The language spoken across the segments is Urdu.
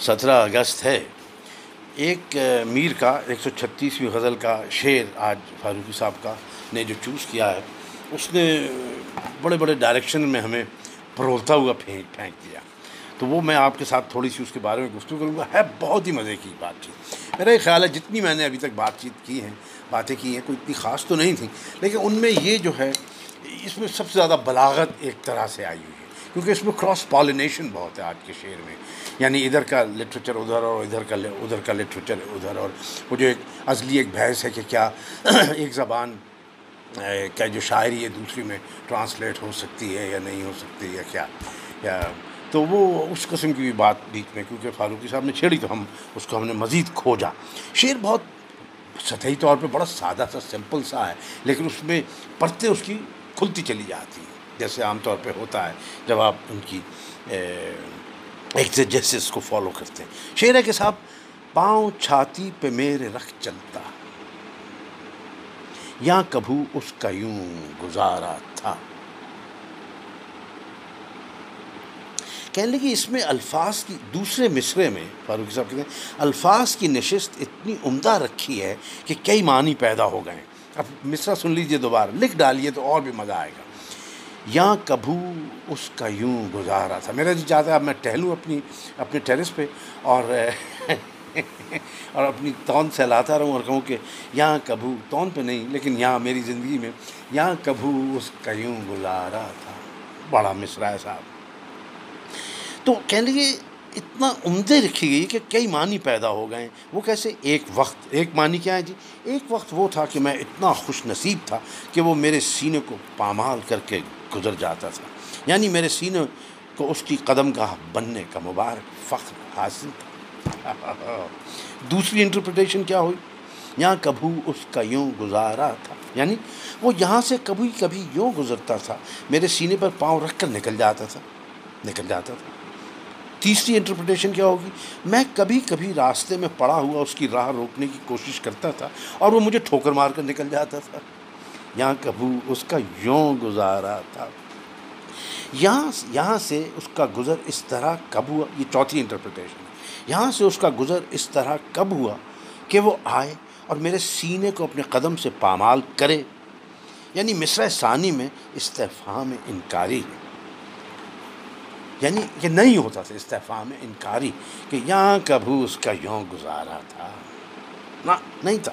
سترہ اگست ہے۔ ایک میر کا ایک سو چھتیسویں غزل کا شعر آج فاروقی صاحب کا نے جو چوز کیا ہے، اس نے بڑے بڑے ڈائریکشن میں ہمیں پرولتا ہوا پھینک پھینک دیا۔ تو وہ میں آپ کے ساتھ تھوڑی سی اس کے بارے میں گفتگو کروں گا۔ ہے، بہت ہی مزے کی بات چیت میرا یہ خیال ہے جتنی میں نے ابھی تک بات چیت کی ہیں باتیں کی ہیں، کوئی اتنی خاص تو نہیں تھیں، لیکن ان میں یہ جو ہے، اس میں سب سے زیادہ بلاغت ایک طرح سے آئی ہوئی ہے۔ کیونکہ اس میں کراس پالینیشن بہت ہے آج کے شعر میں۔ یعنی ادھر کا لٹریچر ادھر اور ادھر کا ادھر کا لٹریچر ادھر اور وہ جو ایک ازلی ایک بحث ہے کہ کیا ایک زبان کیا جو شاعری ہے دوسری میں ٹرانسلیٹ ہو سکتی ہے یا نہیں ہو سکتی یا کیا؟ یا تو وہ اس قسم کی بھی بات بیچ میں، کیونکہ فاروقی صاحب نے چھیڑی تو ہم اس کو ہم نے مزید کھوجا۔ شعر بہت سطحی طور پہ بڑا سادہ سا سمپل سا ہے، لیکن اس میں پرتیں اس کی کھلتی چلی جاتی ہیں۔ جیسے عام طور پہ ہوتا ہے، جب آپ ان کی ایکزیجیسس کو فالو کرتے ہیں۔ شعر ہے کہ صاحب پاؤں چھاتی پہ میرے رکھ چلتا۔ یا کبھو اس کا یوں گزارا تھا۔ کہنے لگے، اس میں الفاظ کی، دوسرے مصرے میں فاروقی صاحب کہتے ہیں، الفاظ کی نشست اتنی عمدہ رکھی ہے کہ کئی معنی پیدا ہو گئے اب مصرا سن لیجیے دوبارہ، لکھ ڈالیے تو اور بھی مزہ آئے گا۔ یا کبھو اس کا یوں گزارا تھا۔ میرا جی چاہتا ہے، اب میں ٹہلوں اپنی اپنے ٹیرس پہ اور اور اپنی تون سہلاتا رہوں اور کہوں کہ یہاں کبھو تون پہ نہیں، لیکن یہاں میری زندگی میں یہاں کبھو اس کا یوں گزارا تھا۔ بڑا مصرا ہے صاحب۔ تو کہنے لگے، اتنا عمدے رکھی گئی کہ کئی معنی پیدا ہو گئے۔ وہ کیسے؟ ایک وقت۔ ایک معنی کیا ہے جی؟ ایک وقت وہ تھا کہ میں اتنا خوش نصیب تھا کہ وہ میرے سینے کو پامال کر کے گزر جاتا تھا۔ یعنی میرے سینے کو اس کی قدم گاہ بننے کا مبارک فخر حاصل تھا۔ دوسری انٹرپریٹیشن کیا ہوئی؟ یہاں کبھو اس کا یوں گزارا تھا۔ یعنی وہ یہاں سے کبھی کبھی یوں گزرتا تھا۔ میرے سینے پر پاؤں رکھ کر نکل جاتا تھا۔ نکل جاتا تھا۔ تیسری انٹرپریٹیشن کیا ہوگی؟ میں کبھی کبھی راستے میں پڑا ہوا اس کی راہ روکنے کی کوشش کرتا تھا اور وہ مجھے ٹھوکر مار کر نکل جاتا تھا۔ یہاں کبھو اس کا یوں گزارا تھا۔ یہاں یہاں سے اس کا گزر اس طرح کب ہوا؟ یہ چوتھی انٹرپریٹیشن ہے۔ یہاں سے اس کا گزر اس طرح کب ہوا کہ وہ آئے اور میرے سینے کو اپنے قدم سے پامال کرے؟ یعنی مصرع ثانی میں استفام انکاری ہے۔ یعنی یہ نہیں ہوتا تھا استفام انکاری کہ یہاں کبھو اس کا یوں گزارا تھا۔ نہ، نہیں تھا۔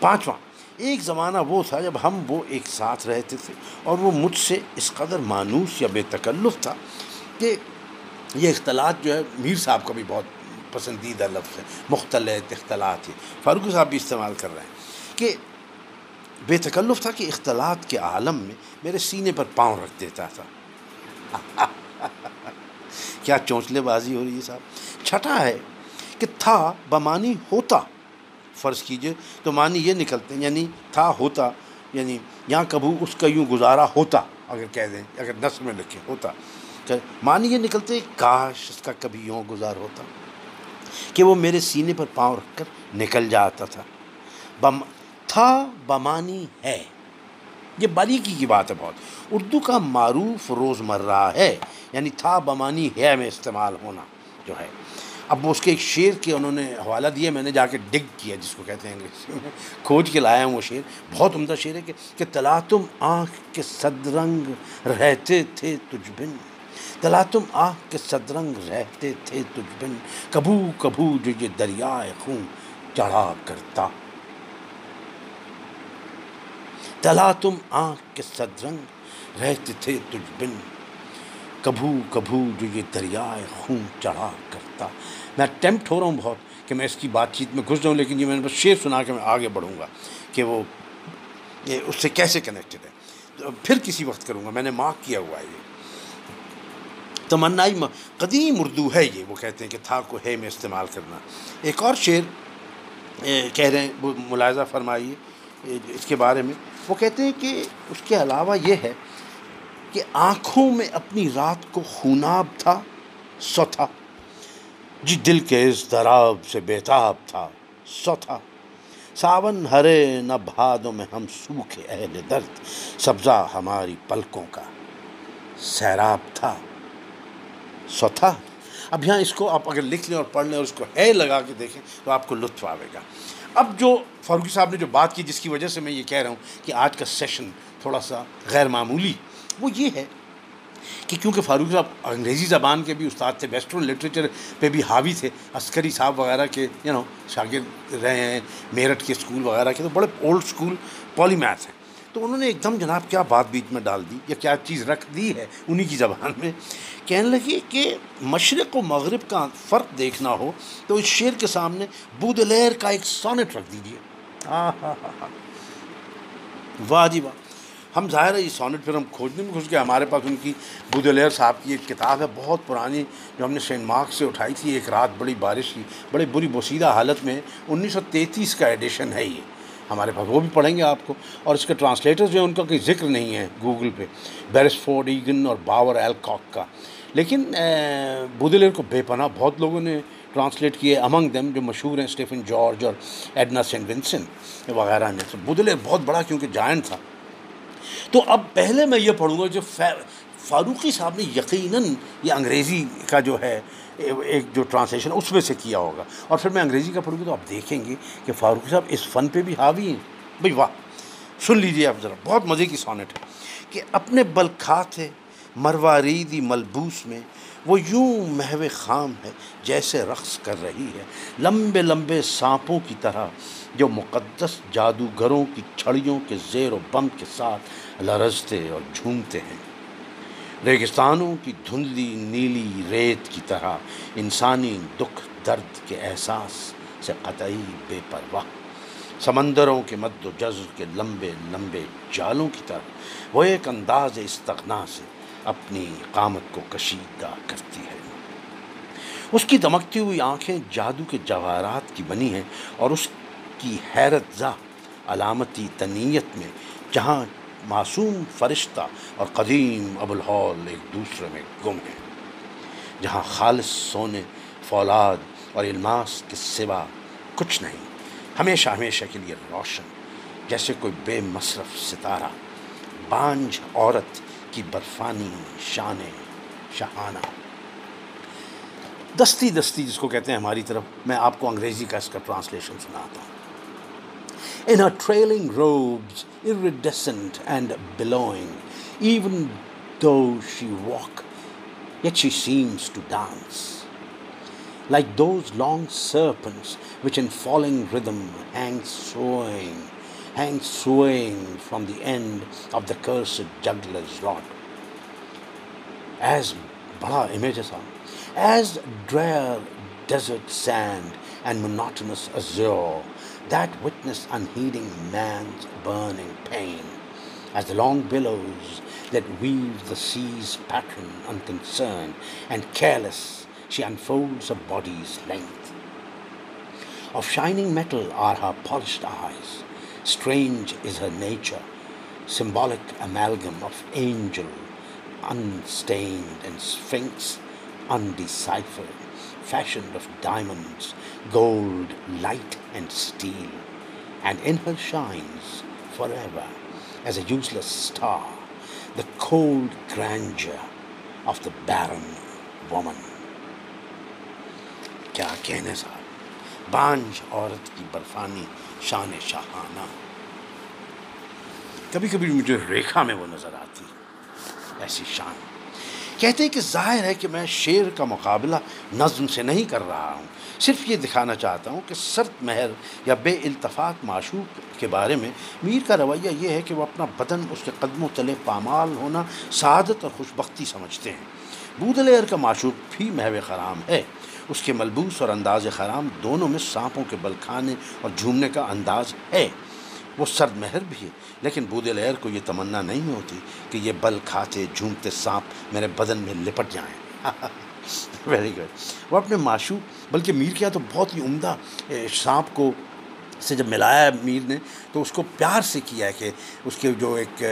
پانچواں ایک زمانہ وہ تھا جب ہم وہ ایک ساتھ رہتے تھے اور وہ مجھ سے اس قدر مانوس یا بے تکلف تھا کہ یہ اختلاط جو ہے، میر صاحب کا بھی بہت پسندیدہ لفظ ہے مختلف اختلاط ہے فاروق صاحب بھی استعمال کر رہے ہیں کہ بے تکلف تھا کہ اختلاط کے عالم میں میرے سینے پر پاؤں رکھ دیتا تھا۔ کیا چونچلے بازی ہو رہی ہے صاحب؟ چھٹا ہے کہ تھا، بمانی ہوتا۔ فرض کیجیے تو معنی یہ نکلتے ہیں یعنی تھا، ہوتا یعنی یہاں کبھو اس کا یوں گزارا ہوتا، اگر کہہ دیں، اگر نثر میں لکھیں، ہوتا۔ معنی یہ نکلتے کاش اس کا کبھی یوں گزار ہوتا، کہ وہ میرے سینے پر پاؤں رکھ کر نکل جاتا تھا۔ بم، تھا، بمانی ہے۔ یہ باریکی کی بات ہے بہت۔ اردو کا معروف روز مرہ ہے یعنی تھا، بمانی ہے میں استعمال ہونا جو ہے۔ اب وہ اس کے ایک شعر کے انہوں نے حوالہ دیا، میں نے جا کے ڈگ کیا، جس کو کہتے ہیں انگریزی میں۔ کھوج کے لایا ہوں وہ شعر بہت عمدہ شعر ہے کہ کہ تلا تم آنکھ کے صدرنگ رہتے تھے تجھ بن۔ تلا تم آنکھ کے صدرنگ رہتے تھے تجھ بن۔ کبھو کبھو جو یہ دریائے خون چڑھا کرتا۔ تلا تم آنکھ کے صدرنگ رہتے تھے تجھ بن۔ کبھو کبھو جو یہ دریائے خون چڑھا کرتا۔ میں اٹیمپٹ ہو رہا ہوں بہت کہ میں اس کی بات چیت میں گھس جاؤں، لیکن یہ میں نے بس شعر سنا کے میں آگے بڑھوں گا کہ وہ یہ اس سے کیسے کنیکٹڈ ہے۔ پھر کسی وقت کروں گا، میں نے مارک کیا ہوا ہے یہ۔ تمنائی قدیم اردو ہے یہ، وہ کہتے ہیں کہ تھا کو ہے میں استعمال کرنا۔ ایک اور شعر کہہ رہے ہیں، وہ ملاحظہ فرمائیے اس کے بارے میں۔ وہ کہتے ہیں کہ اس کے علاوہ یہ ہے کہ آنکھوں میں اپنی رات کو خوناب تھا، سو تھا۔ جی دل کے اس دراب سے بیتاب تھا، سو تھا۔ ساون ہرے نہ بھادوں میں ہم سوکھے اہل درد، سبزہ ہماری پلکوں کا سیراب تھا، سو تھا۔ اب یہاں اس کو آپ اگر لکھ لیں اور پڑھ لیں اور اس کو ہے لگا کے دیکھیں تو آپ کو لطف آئے گا۔ اب جو فاروقی صاحب نے جو بات کی جس کی وجہ سے میں یہ کہہ رہا ہوں کہ آج کا سیشن تھوڑا سا غیر معمولی وہ یہ ہے کہ کیونکہ فاروق صاحب انگریزی زبان کے بھی استاد تھے ویسٹرن لٹریچر پہ بھی حاوی تھے، عسکری صاحب وغیرہ کے یو نو شاگرد رہے ہیں، میرٹھ کے اسکول وغیرہ کے، تو بڑے اولڈ اسکول پالی میتھ ہیں۔ تو انہوں نے ایک دم جناب کیا بات بیچ میں ڈال دی، یا کیا چیز رکھ دی ہے انہی کی زبان میں، کہنے لگے کہ مشرق و مغرب کا فرق دیکھنا ہو تو اس شعر کے سامنے بودلیر کا ایک سونٹ رکھ دیجیے ہاں ہاں ہاں واہ جی واہ۔ ہم ظاہر ہے یہ سونٹ پھر ہم کھوجنے میں گھس گئے ہمارے پاس ان کی بودلیر صاحب کی ایک کتاب ہے، بہت پرانی، جو ہم نے سینٹ مارک سے اٹھائی تھی، ایک رات بڑی بارش کی، بڑی بری بوسیدہ حالت میں انیس سو تینتیس کا ایڈیشن ہے یہ۔ ہمارے پاس وہ بھی پڑھیں گے آپ کو۔ اور اس کے ٹرانسلیٹر جو ہیں، ان کا کوئی ذکر نہیں ہے گوگل پہ بیرس فورڈ ایگن اور باور ایل کاک کا۔ لیکن بودلیر کو بے پناہ بہت لوگوں نے ٹرانسلیٹ کیے، امنگ دیم جو مشہور ہیں اسٹیفن جارج اور ایڈنا سینٹ ونسن وغیرہ نے۔ بودلیر بہت بڑا کیونکہ جائنٹ تھا۔ تو اب پہلے میں یہ پڑھوں گا جو فاروقی صاحب نے یقیناً یہ انگریزی کا جو ہے، ایک جو ٹرانسلیشن اس میں سے کیا ہوگا۔ اور پھر میں انگریزی کا پڑھوں گا تو آپ دیکھیں گے کہ فاروقی صاحب اس فن پہ بھی حاوی ہیں۔ بھائی واہ، سن لیجیے آپ ذرا، بہت مزے کی سونٹ ہے کہ اپنے بلکھاتے مرواریدی ملبوس میں وہ یوں محو خام ہے جیسے رقص کر رہی ہے۔ لمبے لمبے سانپوں کی طرح جو مقدس جادوگروں کی چھڑیوں کے زیر و بم کے ساتھ لرزتے اور جھومتے ہیں۔ ریگستانوں کی دھندلی نیلی ریت کی طرح انسانی دکھ درد کے احساس سے قطعی بے پرواہ۔ سمندروں کے مد و جزر کے لمبے لمبے جالوں کی طرح وہ ایک انداز استغنا سے اپنی قامت کو کشیدہ کرتی ہے۔ اس کی دمکتی ہوئی آنکھیں جادو کے جواہرات کی بنی ہیں اور اس کی حیرت زا علامتی تنیت میں، جہاں معصوم فرشتہ اور قدیم ابوالحول ایک دوسرے میں گم ہیں، جہاں خالص سونے، فولاد اور الماس کے سوا کچھ نہیں۔ ہمیشہ ہمیشہ کے لیے روشن، جیسے کوئی بے مصرف ستارہ، بانجھ عورت برفانی شانے شہانا دستی دستی جس کو کہتے ہیں ہماری طرف، میں آپ کو انگریزی کا اس کا ٹرانسلیشن سناتا ہوں۔ Erling rubescent and belong even though she walk she seems to dance like those long serpents which in following rhythm hangs hang swaying from the end of the cursed juggler's rod. As bada image as drear desert sand and monotonous azure that witness unheeding man's burning pain, as the long billows that weave the sea's pattern unconcerned and careless, she unfolds her body's length. Of shining metal are her polished eyes, strange is her nature, symbolic amalgam of angel, unstained, and sphinx, undeciphered, fashioned of diamonds, gold, light, and steel, and in her shines forever as a useless star the cold grandeur of the barren woman. کیا کہنے صاحب بانج عورت کی برفانی شان شاہانہ۔ کبھی کبھی مجھے ریکھا میں وہ نظر آتی۔ ایسی شان۔ کہتے ہیں کہ ظاہر ہے کہ میں شعر کا مقابلہ نظم سے نہیں کر رہا ہوں۔ صرف یہ دکھانا چاہتا ہوں کہ سرد مہر یا بے التفاق معشوق کے بارے میں میر کا رویہ یہ ہے کہ وہ اپنا بدن اس کے قدموں تلے پامال ہونا سعادت اور خوشبختی سمجھتے ہیں۔ بودلیر کا معشوق بھی محو خرام ہے۔ اس کے ملبوس اور انداز خرام دونوں میں سانپوں کے بل کھانے اور جھومنے کا انداز ہے۔ وہ سرد مہر بھی ہے، لیکن بود لہر کو یہ تمنا نہیں ہوتی کہ یہ بل کھاتے، جھومتے سانپ میرے بدن میں لپٹ جائیں۔ ویری گڈ وہ اپنے معشوق، بلکہ میر کیا تو بہت ہی عمدہ سانپ کو سے جب ملایا میر نے، تو اس کو پیار سے کیا ہے کہ اس کے جو ایک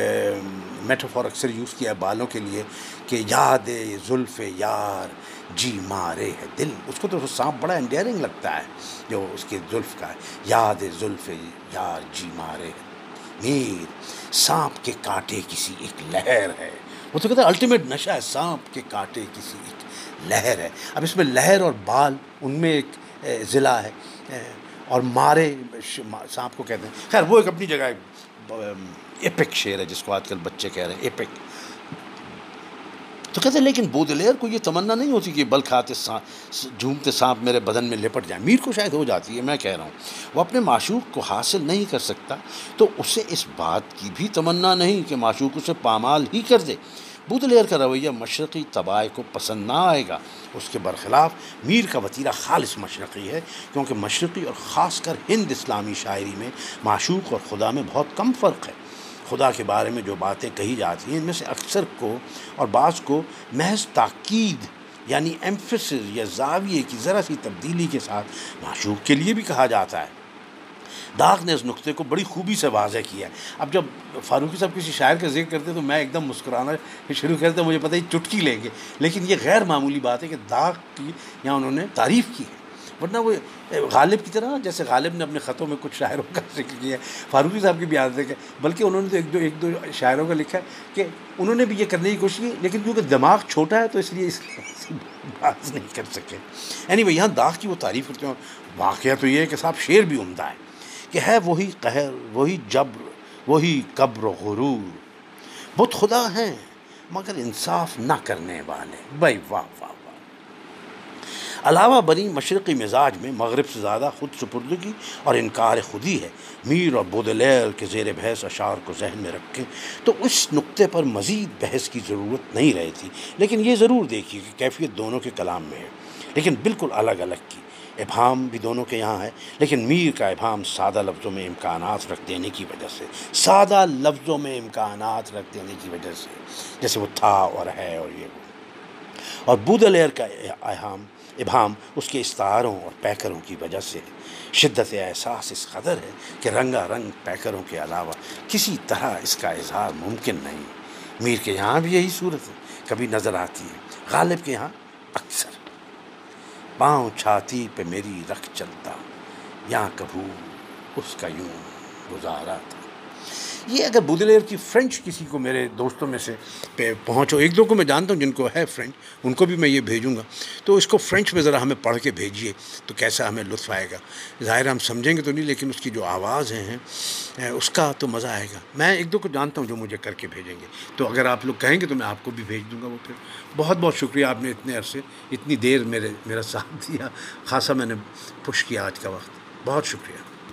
میٹافور اکثر یوز کیا ہے بالوں کے لیے کہ یاد زلف یار جی مارے ہے دل۔ اس کو تو سانپ بڑا انڈیئرنگ لگتا ہے جو اس کے زلف کا ہے۔ یاد زلف یار جی مارے ہے میر، سانپ کے کاٹے کسی ایک لہر ہے۔ وہ تو کہتے ہیں الٹیمیٹ نشہ ہے، سانپ کے کاٹے کسی ایک لہر ہے۔ اب اس میں لہر اور بال ان میں ایک ضلع ہے۔ اور مارے، سانپ کو کہتے ہیں۔ خیر، وہ ایک اپنی جگہ، ایپک شعر ہے جس کو آج کل بچے کہہ رہے ہیں، ایپک۔ تو کہتے ہیں، لیکن بودلیر کو یہ تمنا نہیں ہوتی کہ بل کھاتے سانپ جھومتے سانپ میرے بدن میں لپٹ جائیں۔ میر کو شاید ہو جاتی ہے، میں کہہ رہا ہوں۔ وہ اپنے معشوق کو حاصل نہیں کر سکتا، تو اسے اس بات کی بھی تمنا نہیں کہ معشوق اسے پامال ہی کر دے۔ بودلیر کا رویہ مشرقی طبائع کو پسند نہ آئے گا۔ اس کے برخلاف میر کا وطیرہ خالص مشرقی ہے، کیونکہ مشرقی اور خاص کر ہند اسلامی شاعری میں معشوق اور خدا میں بہت کم فرق ہے۔ خدا کے بارے میں جو باتیں کہی جاتی ہیں، ان میں سے اکثر کو اور بعض کو محض تاکید یعنی ایمفسز یا زاویے کی ذرا سی تبدیلی کے ساتھ معشوق کے لیے بھی کہا جاتا ہے۔ داغ نے اس نقطے کو بڑی خوبی سے واضح کیا ہے۔ اب جب فاروقی صاحب کسی شاعر کا ذکر کرتے تو میں ایک دم مسکرانا شروع کرتے مجھے پتہ ہی چٹکی لیں گے۔ لیکن یہ غیر معمولی بات ہے کہ داغ کی یہاں انہوں نے تعریف کی ہے۔ ورنہ وہ غالب کی طرح، جیسے غالب نے اپنے خطوں میں کچھ شاعروں کا ذکر کیا ہے۔ فاروقی صاحب کی بھی عادت ہے بلکہ انہوں نے تو ایک دو ایک دو شاعروں کا لکھا ہے کہ انہوں نے بھی یہ کرنے کی کوشش کی، لیکن کیونکہ دماغ چھوٹا ہے تو اس لیے اس بات نہیں کر سکے۔ یعنی وہ یہاں داغ کی وہ تعریف کرتے ہیں واقعہ تو یہ ہے کہ صاحب شعر بھی عمدہ ہے۔ کہ ہے وہی قہر، وہی جبر، وہی قبر و غرور۔ بت خدا ہیں، مگر انصاف نہ کرنے والے۔ بھائی واہ واہ واہ۔ علاوہ بنی مشرقی مزاج میں مغرب سے زیادہ خود سپردگی اور انکار خودی ہے۔ میر اور بودلیر کے زیر بحث اشعار کو ذہن میں رکھیں تو اس نقطے پر مزید بحث کی ضرورت نہیں رہی تھی لیکن یہ ضرور دیکھیے کہ کیفیت دونوں کے کلام میں ہے، لیکن بالکل الگ الگ کی۔ ابہام بھی دونوں کے یہاں ہے، لیکن میر کا ابہام سادہ لفظوں میں امکانات رکھ دینے کی وجہ سے، سادہ لفظوں میں امکانات رکھ دینے کی وجہ سے، جیسے وہ تھا اور ہے اور یہ۔ وہ اور بودلیر کا احام ابہام اس کے استعاروں اور پیکروں کی وجہ سے شدت احساس اس قدر ہے کہ رنگا رنگ پیکروں کے علاوہ کسی طرح اس کا اظہار ممکن نہیں۔ میر کے یہاں بھی یہی صورت ہے، کبھی نظر آتی ہے، غالب کے یہاں اکثر۔ پاؤں چھاتی پہ میری رکھ چلتا یہاں کبھو اس کا یوں گزارا تھا۔ یہ اگر بودلیر کی فرینچ کسی کو میرے دوستوں میں سے پہ پہنچو، ایک دو کو میں جانتا ہوں جن کو ہے فرینچ، ان کو بھی میں یہ بھیجوں گا۔ تو اس کو فرینچ میں ذرا ہمیں پڑھ کے بھیجیے تو کیسا ہمیں لطف آئے گا۔ ظاہر ہم سمجھیں گے تو نہیں، لیکن اس کی جو آواز ہیں، اس کا تو مزہ آئے گا۔ میں ایک دو کو جانتا ہوں جو مجھے کر کے بھیجیں گے۔ تو اگر آپ لوگ کہیں گے تو میں آپ کو بھی بھیج دوں گا وہ پھر۔ بہت بہت شکریہ، آپ نے اتنے عرصے، اتنی دیر میرے، میرا ساتھ دیا۔ خاصا میں نے پش کیا آج کا وقت۔ بہت شکریہ۔